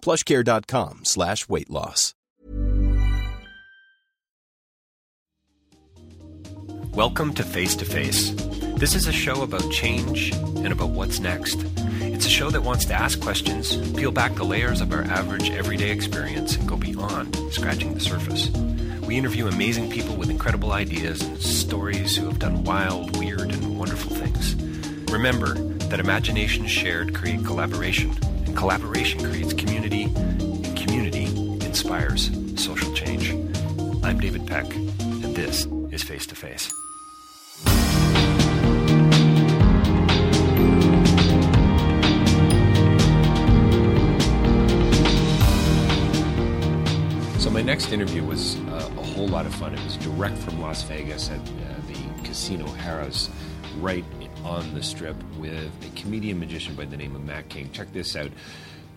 plushcare.com slash weight loss. Welcome to Face to Face. This is a show about change and about what's next. It's a show that wants to ask questions, peel back the layers of our average everyday experience, and go beyond scratching the surface. We interview amazing people with incredible ideas and stories who have done wild, weird, and wonderful things. Remember that imagination shared create collaboration, collaboration creates community, and community inspires social change. I'm David Peck, and this is Face to Face. So my next interview was uh, a whole lot of fun. It was direct from Las Vegas at uh, the Casino Harrah's, right on the strip, with a comedian magician by the name of Mac King. Check this out.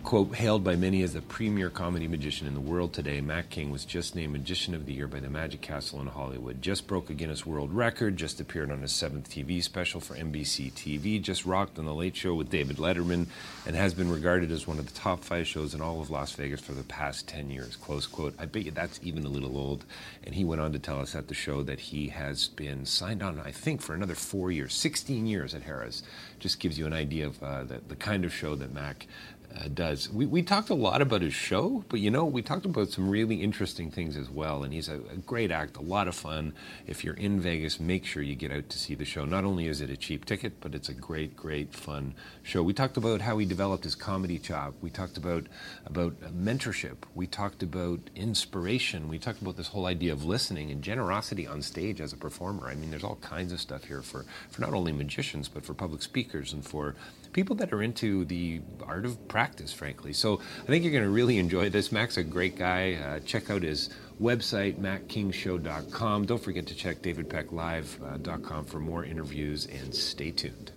Quote, hailed by many as the premier comedy magician in the world today, Mac King was just named Magician of the Year by the Magic Castle in Hollywood. Just broke a Guinness World Record, just appeared on his seventh TV special for NBC TV, just rocked on The Late Show with David Letterman, and has been regarded as one of the top five shows in all of Las Vegas for the past 10 years. Close quote. I bet you that's even a little old. And he went on to tell us at the show that he has been signed on, I think, for another four years, 16 years at Harrah's. Just gives you an idea of uh, the, the kind of show that Mac uh, does. We, we talked a lot about his show, but you know, we talked about some really interesting things as well. And he's a, a, great act, a lot of fun. If you're in Vegas, make sure you get out to see the show. Not only is it a cheap ticket, but it's a great, great, fun show. We talked about how he developed his comedy chop. We talked about about mentorship. We talked about inspiration. We talked about this whole idea of listening and generosity on stage as a performer. I mean, there's all kinds of stuff here for, for not only magicians, but for public speakers and for people that are into the art of practice, frankly. So I think you're going to really enjoy this. Mac's a great guy. Uh, check out his website, mackingshow.com. Don't forget to check davidpecklive.com for more interviews and stay tuned.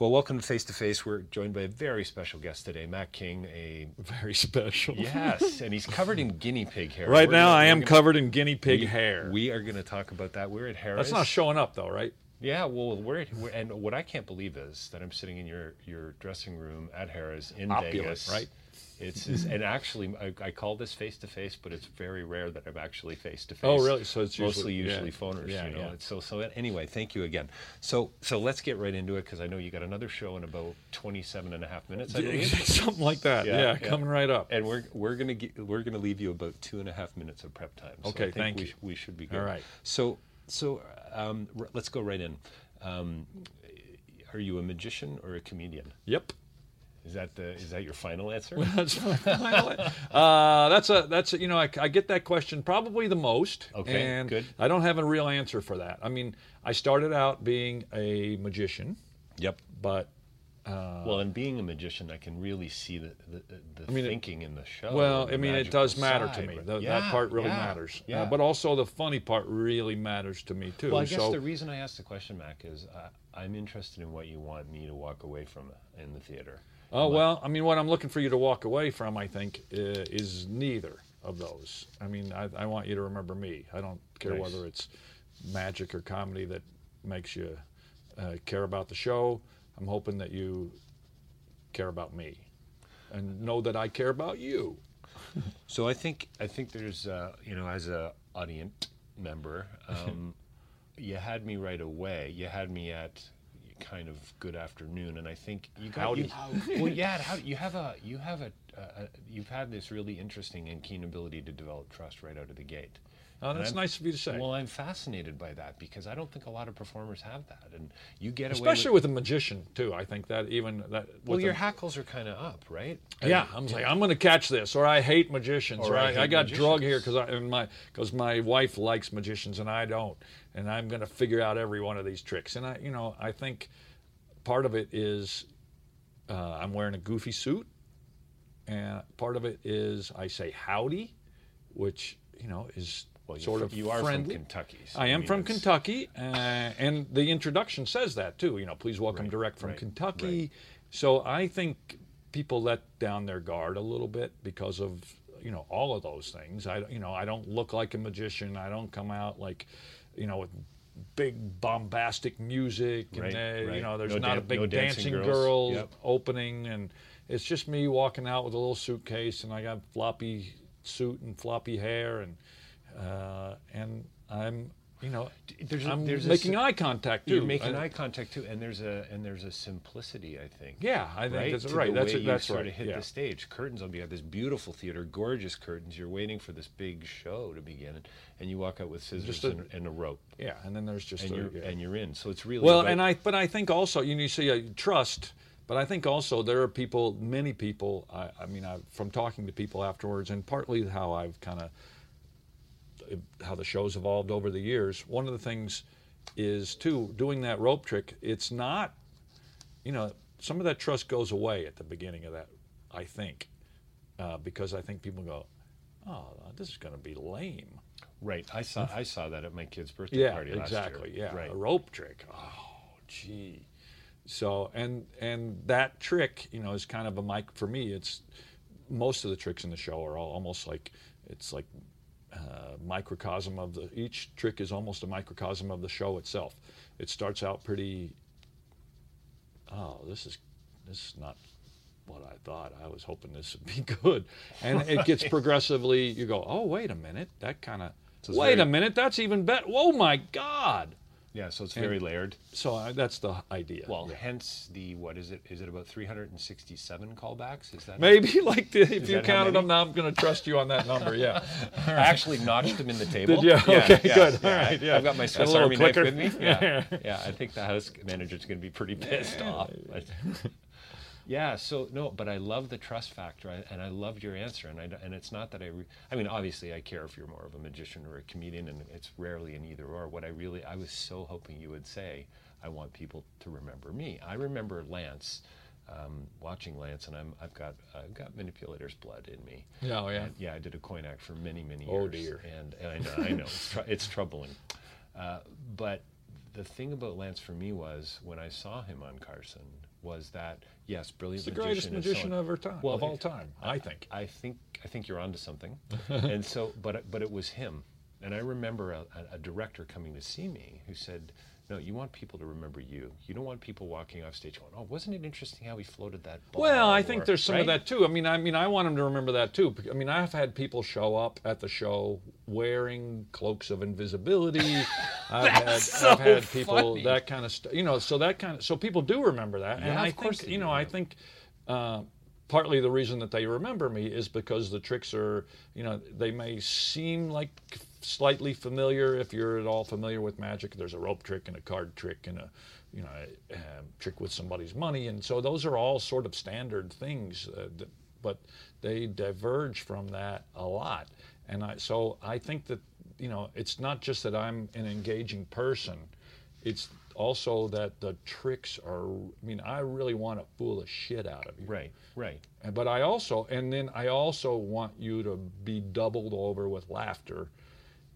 Well, welcome to Face to Face. We're joined by a very special guest today, Mac King. A very special. Yes, and he's covered in guinea pig hair. Right We're now, gonna- I am gonna- covered in guinea pig we, hair. We are going to talk about that. We're at Harrah's. That's not showing up, though, right? Yeah, well, we're, we're and what I can't believe is that I'm sitting in your your dressing room at Harrah's in Opulent, Vegas. right? It's, it's and actually I, I call this face to face, but it's very rare that I'm actually face to face. Oh, really? So it's mostly usually- usually yeah. phoners. Yeah, you know. yeah. So so anyway, thank you again. So so let's get right into it because I know you got another show in about 27 and a half minutes. I believe. Something like that. Yeah, yeah. coming right up. And we're we're gonna gi- we're gonna leave you about two and a half minutes of prep time. So Okay, I think thank we, you. We should be good. All right. So so um, r- let's go right in. Um, are you a magician or a comedian? Yep. Is that the is that your final answer? That's my final. uh, that's a that's a, you know I, I get that question probably the most. Okay, and good. I don't have a real answer for that. I mean, I started out being a magician, yep. but well, and being a magician, I can really see the the, the mean, it- thinking in the show. Well, the I mean, it does matter to me. but- Th- Yeah, that part really yeah, matters. Uh, Yeah. but also the funny part really matters to me too. well, I guess so the reason I asked the question, Mac, is uh, I'm interested in what you want me to walk away from in the theater. Oh well, I mean, what I'm looking for you to walk away from, I think, uh, is neither of those. I mean, I, I want you to remember me. I don't care Nice. whether it's magic or comedy that makes you uh, care about the show. I'm hoping that you care about me, and know that I care about you. So I think I think there's uh, you know as a audience member, um, you had me right away. You had me at kind of good afternoon, and I think you got you, well, yeah. How, you have a you have a, uh, you've had this really interesting and keen ability to develop trust right out of the gate. Oh, that's I'm- nice of you to say. Well, I'm fascinated by that because I don't think a lot of performers have that, and you get Especially away with a magician too. I think that even that. Well, your a- hackles are kind of up, right? Yeah, I'm like I'm going to catch this, or I hate magicians, Or I I, I hate got drug here because I and my because my wife likes magicians and I don't, and I'm going to figure out every one of these tricks. And I, you know, I think part of it is uh, I'm wearing a goofy suit, and part of it is I say howdy, which you know is Well, you're sort fr- of you are from friendly. Kentucky, so, I I am mean, from it's- Kentucky, uh, and the introduction says that too. You know, please welcome Right, direct from right, Kentucky. right. So I think people let down their guard a little bit because of you know all of those things. I you know I don't look like a magician. I don't come out like you know with big bombastic music and Right, uh, right. you know there's No not a big no dancing dancing, girls. girl Yep. opening and it's just me walking out with a little suitcase and I got floppy suit and floppy hair and uh, and I'm you know there's a- I'm there's making sim- eye contact too. You're making I- eye contact too, and there's a and there's a simplicity, I think. Yeah, I think right? that's to right. The That's way it- you that's sort right, of hit yeah. the stage. Curtains on. You have this beautiful theater, gorgeous curtains. You're waiting for this big show to begin, and you walk out with scissors a- and, and a rope, Yeah, and then there's just and a, you're yeah. and you're in. So it's really well, about- and I but I think also you know you say uh, trust, but I think also there are people, many people. I, I mean, I, from talking to people afterwards, and partly how I've kind of how the show's evolved over the years. One of the things is too doing that rope trick. It's not, you know, some of that trust goes away at the beginning of that. I think uh, because I think people go, oh, this is going to be lame. right. I saw I saw that at my kid's birthday Yeah, party last exactly. year. Yeah, Right. a rope trick. Oh, gee. So and and that trick, you know, is kind of a mic for me. It's most of the tricks in the show are all almost like it's like uh, microcosm of the each trick is almost a microcosm of the show itself. It starts out pretty. Oh, this is this is not what I thought. I was hoping this would be good, and it gets progressively. You go, oh wait a minute, that kind of. Wait very- a minute, that's even better. Oh my God! Yeah. So it's very layered. So I, that's the idea. Well, Yeah. hence the what is it? Is it about 367 callbacks? Is that maybe like the, if you counted them, now I'm going to trust you on that number. Yeah. I actually notched them in the table. Did you? Okay, good. yeah. All right, yeah. I've got my Swiss Army knife with me. Yeah, yeah. I think the house manager's going to be pretty pissed off. But- yeah. So no, but I love the trust factor, I- and I loved your answer. And I, and it's not that I. Re- I mean, obviously, I care if you're more of a magician or a comedian, and it's rarely an either or. What I really, I was so hoping you would say, I want people to remember me. I remember Lance. Um, watching Lance, and I'm, I've got I've got manipulator's blood in me. Yeah, oh, yeah. And, yeah, I did a coin act for many, many years. Oh, years. dear. And, and I know, I know it's, tr- it's troubling. Uh, but the thing about Lance for me was when I saw him on Carson was that yes, brilliant It's the greatest magician, so magician of our time, Well, of all time, I think. I think I think you're onto something. and so, but but it was him. And I remember a, a director coming to see me who said, "No, you want people to remember you. You don't want people walking off stage going, oh, wasn't it interesting how he floated that ball?" Well, I think or- there's some of that too. I mean, I mean, I want them to remember that too. I mean, I've had people show up at the show wearing cloaks of invisibility. I've had, so I've had people funny. that kind of stuff. You know, so that kind of so people do remember that. and Yeah, I of course think you know, I think. Uh, Partly the reason that they remember me is because the tricks are, you know, they may seem like slightly familiar if you're at all familiar with magic. There's a rope trick and a card trick and a, you know, a, um trick with somebody's money, and so those are all sort of standard things. Uh, that, but they diverge from that a lot, and I so I think that you know it's not just that I'm an engaging person, it's also that the tricks are. I mean, I really want to fool the shit out of you. Right, right. And- But I also, and then I also want you to be doubled over with laughter,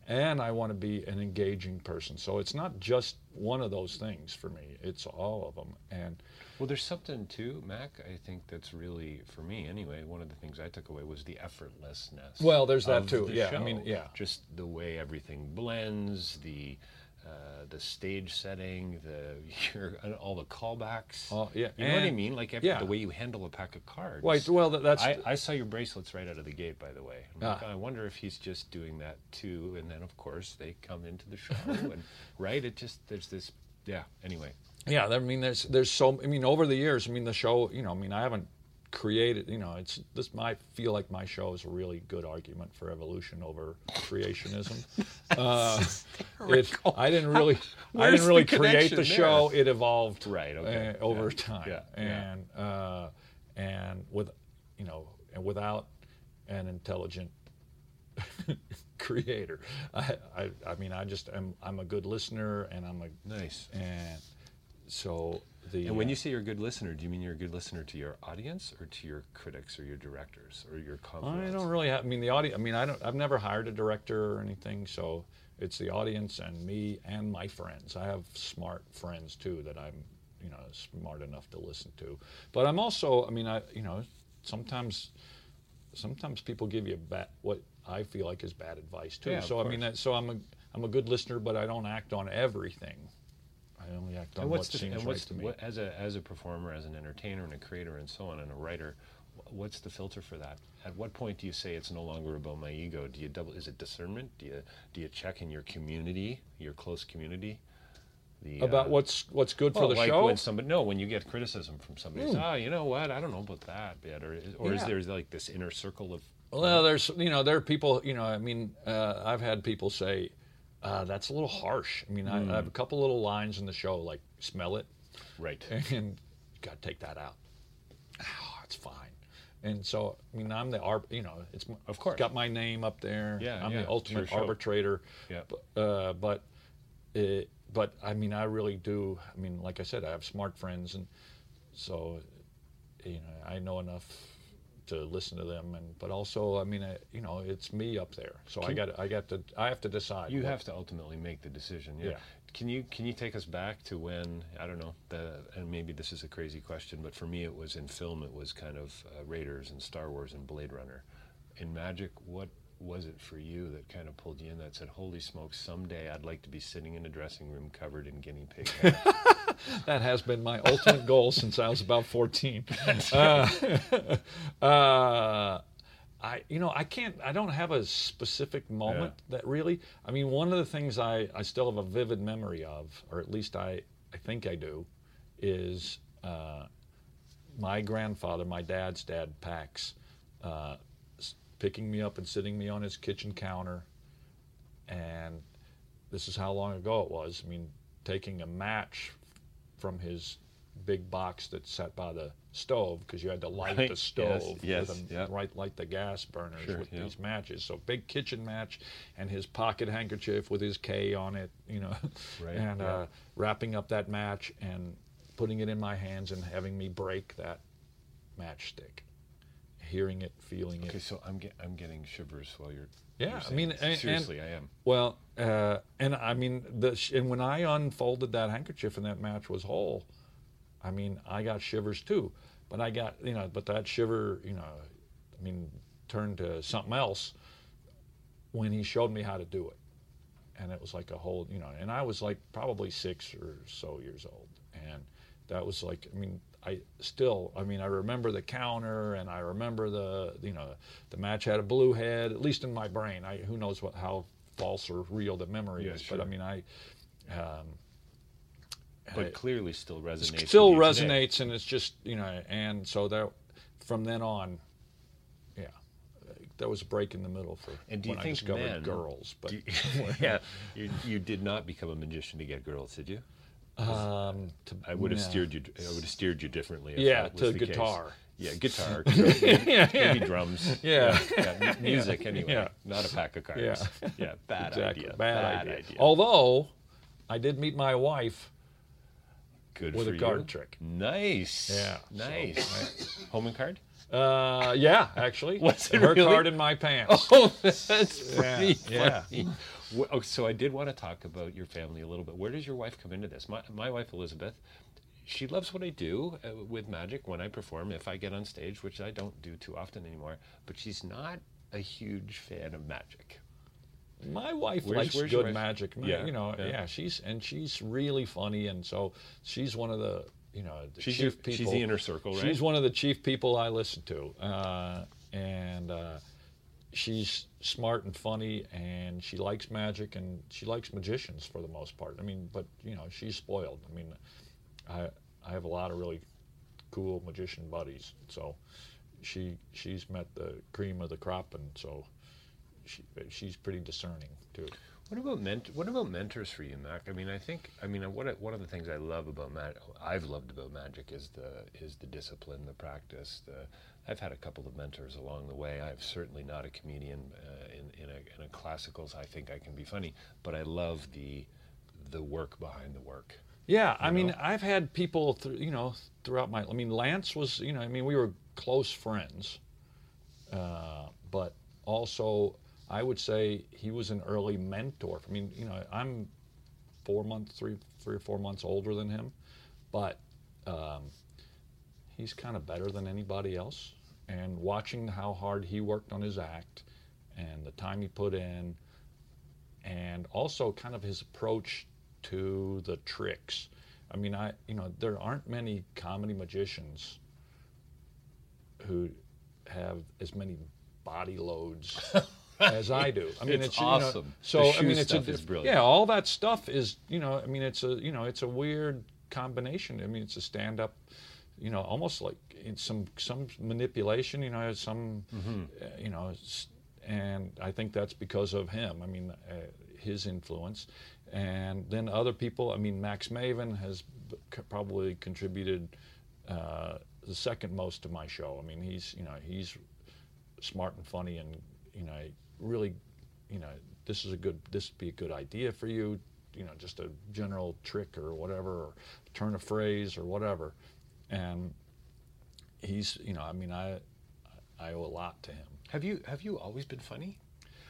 and I want to be an engaging person. So it's not just one of those things for me; it's all of them. And Well, there's something too, Mac. I think that's really, for me anyway, one of the things I took away was the effortlessness. Well, there's that too. Yeah, I mean, yeah. Just the way everything blends, the uh, the stage setting, the your, all the callbacks. Oh, yeah, you know what I mean? Like ev- yeah. the way you handle a pack of cards. Wait, well, that's- I, I saw your bracelets right out of the gate, by the way. I'm like, Ah. I wonder if he's just doing that too. And then, of course, they come into the show, and right? It just there's this. Yeah. Anyway. Yeah, I mean, there's there's so. I mean, over the years, I mean, the show. You know, I mean, I haven't created. You know, it's this might feel like my show is a really good argument for evolution over creationism. uh, it, I didn't really, I didn't the really create connection the there? show. It evolved Right, okay, uh, over yeah, time, yeah, yeah. and uh, and with, you know, and without an intelligent creator. I, I, I mean, I just am. I'm a good listener, and I'm a Nice. and so the. And when uh, you say you're a good listener, do you mean you're a good listener to your audience or to your critics or your directors or your colleagues? I don't really have. I mean, the audience. I mean, I don't. I've never hired a director or anything, so it's the audience and me and my friends. I have smart friends too that I'm, you know, smart enough to listen to. But I'm also. I mean, I. You know, sometimes, sometimes people give you bad what I feel like is bad advice too. Yeah, so I mean, that, so I'm a I'm a good listener, but I don't act on everything. I only act on And what what's the, seems and right to me. what, as a as a performer, as an entertainer, and a creator, and so on, and a writer, what's the filter for that? At what point do you say it's no longer about my ego? Do you double? Is it discernment? Do you do you check in your community, your close community? The, About uh, what's what's good well, for the like show. When somebody no, when you get criticism from somebody, ah, you know what? I don't know about that bit, or is, or is there like this inner circle of Well, there's you know there are people you know I mean uh, I've had people say uh, that's a little harsh. I mean I, I have a couple little lines in the show like smell it right? and got to take that out. Oh, it's fine. And so I mean I'm the arb you know it's Of course. got my name up there. Yeah, I'm yeah, the ultimate arbitrator. Yeah. But, uh, but it, but I mean I really do. I mean like I said I have smart friends and so you know I know enough to listen to them and but also I mean I, you know it's me up there so I got I got to I have to decide You what- have to ultimately make the decision. Yeah. Yeah. Can you can you take us back to when I don't know the and maybe this is a crazy question, but for me it was in film. It was kind of uh, Raiders and Star Wars and Blade Runner. In Magic, what was it for you that kind of pulled you in? That said, "Holy smokes! Someday I'd like to be sitting in a dressing room covered in guinea pig." hair." that has been my ultimate goal since I was about 14 uh, uh, I you know I can't I don't have a specific moment that really I mean one of the things I, I still have a vivid memory of or at least I I think I do is uh, my grandfather my dad's dad Pax uh, picking me up and sitting me on his kitchen counter. And this is how long ago it was. I mean taking a match from his big box that sat by the stove because you had to light Right, the stove yes, with a, yeah. right light the gas burners Sure, with yeah. these matches. So big kitchen match and his pocket handkerchief with his K on it you know. Right, and uh, wrapping up that match and putting it in my hands and having me break that matchstick hearing it feeling okay, it Okay, so I'm get, I'm getting shivers while you're. Yeah, you're I mean, and- and- seriously, I am. Well, uh, and I mean, the sh- and when I unfolded that handkerchief and that match was whole, I mean, I got shivers too. But I got, you know, but that shiver, you know, I mean, turned to something else when he showed me how to do it. And it was like a whole, you know, and I was like probably six or so years old. And that was like, I mean, I still, I mean, I remember the counter and I remember the, you know, the match had a blue head, at least in my brain. I, who knows what, how false or real the memory Yeah, is. But I mean, I, um, But I- clearly, still resonates. still today. resonates and it's just you know and so that from then on yeah there was a break in the middle for And do you when think I discovered then, girls but you- yeah, you, you did not become a magician to get girls, did you? Um, to, I would have yeah. steered you. I would have steered you differently. If Yeah, to the case. guitar. Yeah, guitar. maybe, Yeah, yeah. maybe drums. Yeah. yeah, yeah, music anyway. Yeah. Not a pack of cards. Yeah. yeah. Bad exactly idea. bad, idea. although I did meet my wife Good with for a you. card trick Nice. Yeah, so, Nice. Home and card. uh, yeah actually Was it her really? card in my pants Oh, that's pretty yeah. funny. Wh- Oh, so I did want to talk about your family a little bit. Where does your wife come into this? My, my wife Elizabeth, she loves what I do uh, with magic when I perform. If I get on stage, which I don't do too often anymore, but she's not a huge fan of magic. My wife Where's- likes where's good wife? magic. Ma- Yeah, you know, yeah. yeah. she's and she's really funny, and so she's one of the you know the She's chief your- people. she's the inner circle, right? She's one of the chief people I listen to, uh, and uh, she's smart and funny, and she likes magic, and she likes magicians for the most part. I mean, but you know, she's spoiled. I mean, I I have a lot of really cool magician buddies. So she she's met the cream of the crop, and so she she's pretty discerning too. What about ment- What about mentors for you, Mac? I mean, I think I mean what one of the things I love about magic, I've loved about magic is the is the discipline, the practice. The I've had a couple of mentors along the way. I'm certainly not a comedian uh, in in a, in a classicals. I think I can be funny, but I love the the work behind the work. Yeah, I mean, I've had people, th- you know, throughout my. I mean, Lance was, you know, I mean, we were close friends, uh, but also I would say he was an early mentor. I mean, you know, I'm four months, three, three or four months older than him, but um, he's kind of better than anybody else. And watching how hard he worked on his act, and the time he put in, and also kind of his approach to the tricks. I mean, I you know there aren't many comedy magicians who have as many body loads as I do. I mean, It's it's, you know, awesome. so The I mean, it's a brilliant. Yeah, all that stuff is you know. I mean, it's a you know it's a weird combination. I mean, it's a stand up. You know, almost like some some manipulation. You know, some Mm-hmm. uh, you know, and I think that's because of him. I mean, uh, his influence, and then other people. I mean, Max Maven has probably contributed uh, the second most to my show. I mean, he's you know he's smart and funny, and you know really, you know this is a good this would be a good idea for you. You know, just a general trick or whatever, or turn a phrase or whatever, and he's you know I mean I I owe a lot to him. Have you have you always been funny?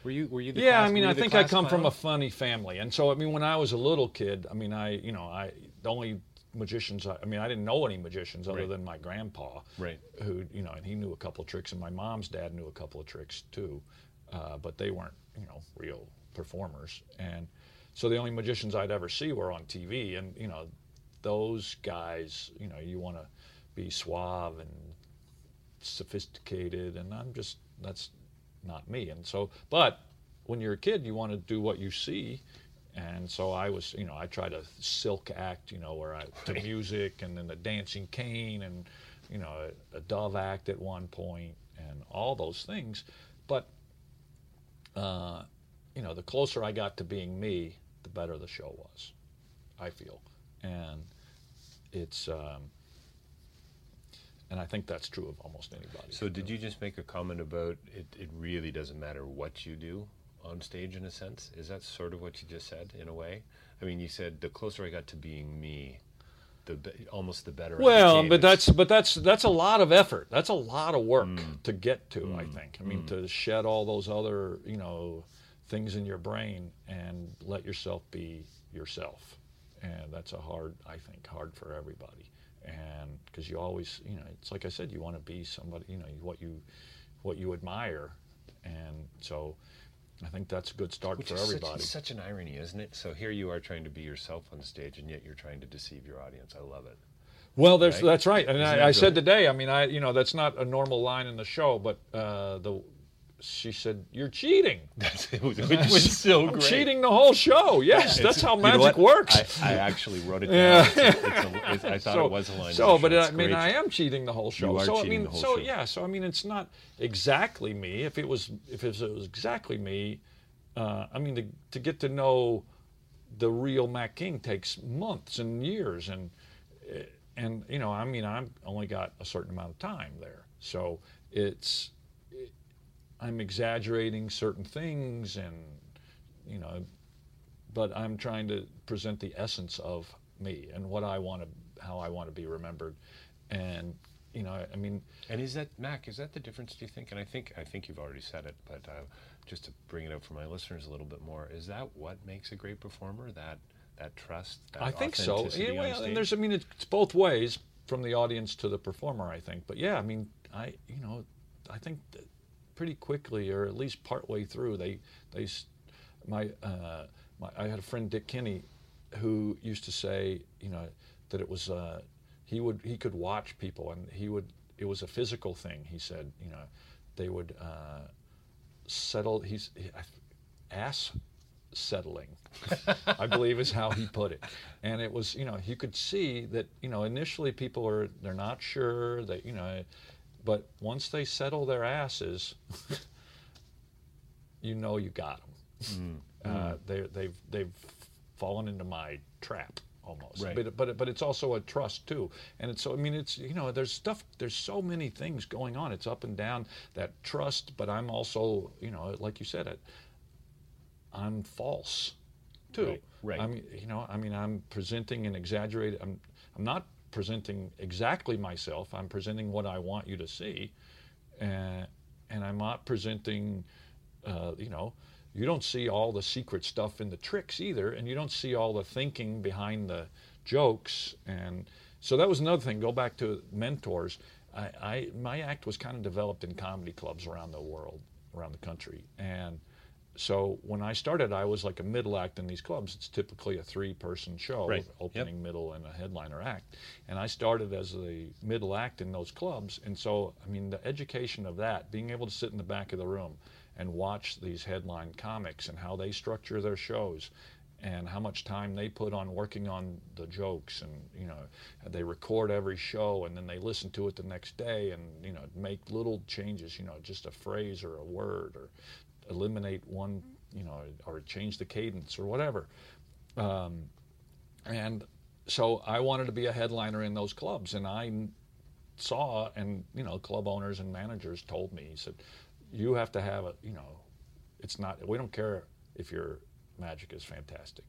Were you were you the yeah, class- I mean, I think I come from a funny family, and so I mean, when I was a little kid, I mean, I you know, I the only magicians, I, I mean, I didn't know any magicians other Right. than my grandpa, Right. Who you know, and he knew a couple of tricks, and my mom's dad knew a couple of tricks too, uh, but they weren't you know real performers, and so the only magicians I'd ever see were on TV, and you know, those guys, you know, you want to be suave and sophisticated, and I'm just that's not me. And so, but when you're a kid, you want to do what you see. And so I was, you know, I tried a silk act, you know, where I to music and then the dancing cane and, you know, a, a dove act at one point and all those things. But, uh, you know, the closer I got to being me, the better the show was, I feel. And it's, um, and I think that's true of almost anybody. So did you just make a comment about it? It really doesn't matter what you do on stage, in a sense. Is that sort of what you just said, in a way? I mean, you said the closer I got to being me, the be- almost the better. Well, but that's but that's that's a lot of effort. That's a lot of work Mm. to get to. I think. I mean, to shed all those other you know things in your brain and let yourself be yourself, and that's a hard. I think hard for everybody, and because you always you know it's like I said, you want to be somebody you know what you what you admire, and so. I think that's a good start Which for such, everybody. it's such an irony, isn't it? So here you are trying to be yourself on stage, and yet you're trying to deceive your audience. I love it. Well, there's, right? that's right, and I, I said today. I mean, I you know that's not a normal line in the show, but uh, the she said you're cheating. That's it, which was so great. cheating the whole show. Yes, that's how You know magic works. I, I actually wrote it down. It's it's a- it's- I thought so, it was a line. So, but show. I mean, great. I am cheating the whole show. You are so I mean, the whole so show. yeah. So I mean, it's not exactly me. If it was, if it was exactly me, uh, I mean, to, to get to know the real Mac King takes months and years, and eh, and you know, I mean, I'm only got a certain amount of time there, so it's I'm exaggerating certain things, and you know, but I'm trying to present the essence of me and what I want to, how I want to be remembered, and you know, I mean, And is that Mac? Is that the difference? Do you think? And I think I think you've already said it, but uh, just to bring it up for my listeners a little bit more, is that what makes a great performer? That that trust. That I think so. Yeah, well, and there's, I mean, it's both ways from the audience to the performer. I think, but yeah, I mean, I, you know, I think that pretty quickly, or at least partway through, they, they, my, uh, my, I had a friend Dick Kinney, who used to say, you know, that it was, uh, he would, he could watch people, and he would, it was a physical thing. He said, you know, they would uh, settle. He's he, ass settling. I believe is how he put it. And it was, you know, you could see that, you know, initially people are they're not sure that, you know, but once they settle their asses, you know you got them. Mm. Uh, they they've they've fallen into my trap almost. Right. But but but it's also a trust too. And it's so I mean it's you know there's stuff there's so many things going on. It's up and down that trust, but I'm also, you know, like you said it I'm false too. Right, right. I mean, you know, I mean I'm presenting an exaggerated I'm I'm not presenting exactly myself. I'm presenting what I want you to see. And and I'm not presenting uh, you know, you don't see all the secret stuff in the tricks either, and you don't see all the thinking behind the jokes. And so that was another thing. Go back to mentors. I, I my act was kind of developed in comedy clubs around the world, around the country, and so when I started, I was like a middle act in these clubs. It's typically a three-person show, Right. opening, middle, and a headliner act. And I started as a middle act in those clubs. And so, I mean, the education of that, being able to sit in the back of the room and watch these headline comics and how they structure their shows and how much time they put on working on the jokes and you know they record every show and then they listen to it the next day and you know make little changes you know just a phrase or a word or eliminate one you know or change the cadence or whatever um, and so I wanted to be a headliner in those clubs, and I saw, and you know, club owners and managers told me, he said, you have to have a, you know, it's not, we don't care if your magic is fantastic.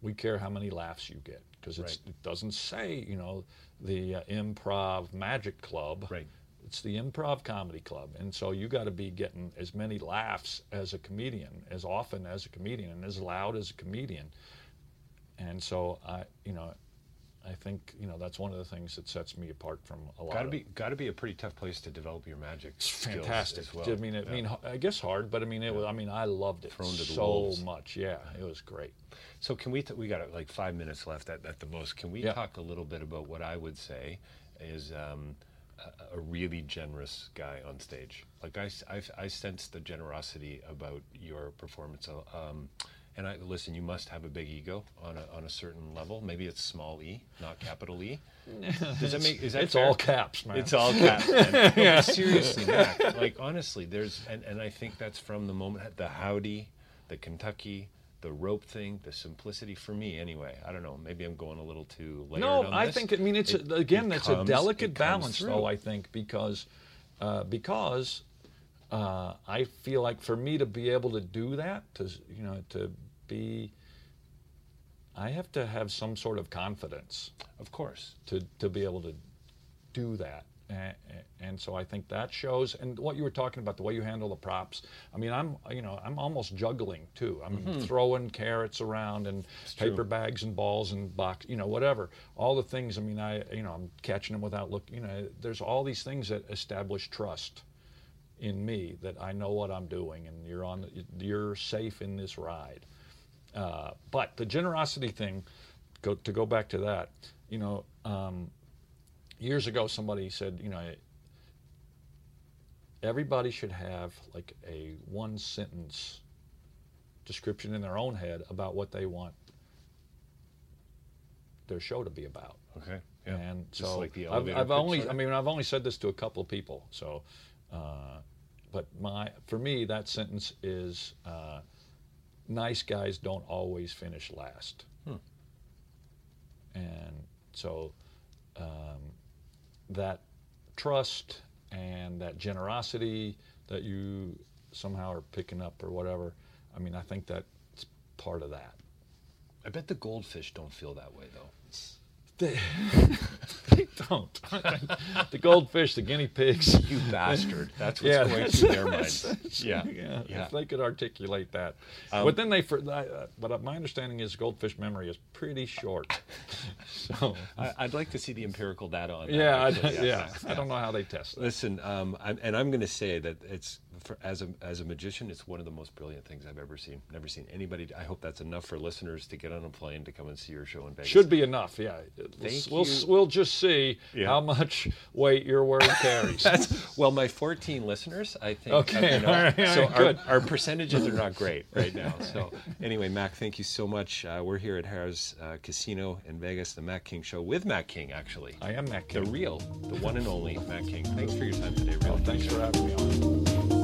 We care how many laughs you get because Right. it doesn't say, you know, the uh, improv magic club. Right. It's the improv comedy club, and so you got to be getting as many laughs as a comedian, as often as a comedian, and as loud as a comedian. And so I, you know, I think you know that's one of the things that sets me apart from a lot. Got to be got to be a pretty tough place to develop your magic. it's skills fantastic. As well. I mean, I mean, I guess hard, but I mean, it was. I mean, I loved it Thrown to the so wolves. much. Yeah, it was great. So can we? T- we got like five minutes left at, at the most. Can we Yeah. talk a little bit about what I would say is um, a, a really generous guy on stage? Like I, s- I've- I sense the generosity about your performance. uh, Um, and I listen. You must have a big ego on a on a certain level. Maybe it's small e, not capital E. Does that make? Is that It's fair? all caps, man. It's all caps. man. No, but seriously, Mac, like honestly, there's and, and I think that's from the moment the howdy, the Kentucky, the rope thing, the simplicity for me anyway. I don't know. Maybe I'm going a little too layered No, I think I mean it's It- a, again it it's comes- a delicate balance through. though I think because uh, because uh, I feel like for me to be able to do that to you know to be I have to have some sort of confidence Of course. to to be able to do that. And, and so I think that shows. And what you were talking about, the way you handle the props. I mean, I'm you know I'm almost juggling too. I'm throwing carrots around and paper bags and balls and box, you know, whatever. All the things. I mean, I you know I'm catching them without look. You know, there's all these things that establish trust in me that I know what I'm doing and you're on. You're safe in this ride. Uh, but the generosity thing, go, to go back to that, you know, um, years ago somebody said, you know, everybody should have like a one sentence description in their own head about what they want their show to be about. Okay. Yeah. And Just so like the I've, I've only, I mean, I've only said this to a couple of people. So, uh, but my, for me, that sentence is, uh, nice guys don't always finish last. Hmm. And so, um, that trust and that generosity that you somehow are picking up or whatever, I mean, I think that's part of that. I bet the goldfish don't feel that way though. They, they don't. the goldfish, the guinea pigs. You bastard. That's what's Yeah, going that's- through their minds. Yeah. yeah, Yeah. If they could articulate that, Um, but then they. For, uh, but my understanding is goldfish memory is pretty short. so I, I'd like to see the empirical data on that. yeah, I, actually. yeah, I don't know how they test that. Listen, um, I'm, and I'm going to say that it's for, as a as a magician, it's one of the most brilliant things I've ever seen. Never seen anybody. I hope that's enough for listeners to get on a plane to come and see your show in Vegas. Should be enough, yeah. Thank we'll, you. we'll just see Yeah. how much weight your word carries. Well, my 14 listeners, I think. Okay, you know, all right, all so our, our percentages are not great right now. So anyway, Mac, thank you so much. Uh, we're here at Harrah's uh, Casino in Vegas, the Mac King Show with Mac King, actually. I am Mac King. The real, the one and only Mac King. Thanks for your time today. Well, Really thanks for having me on.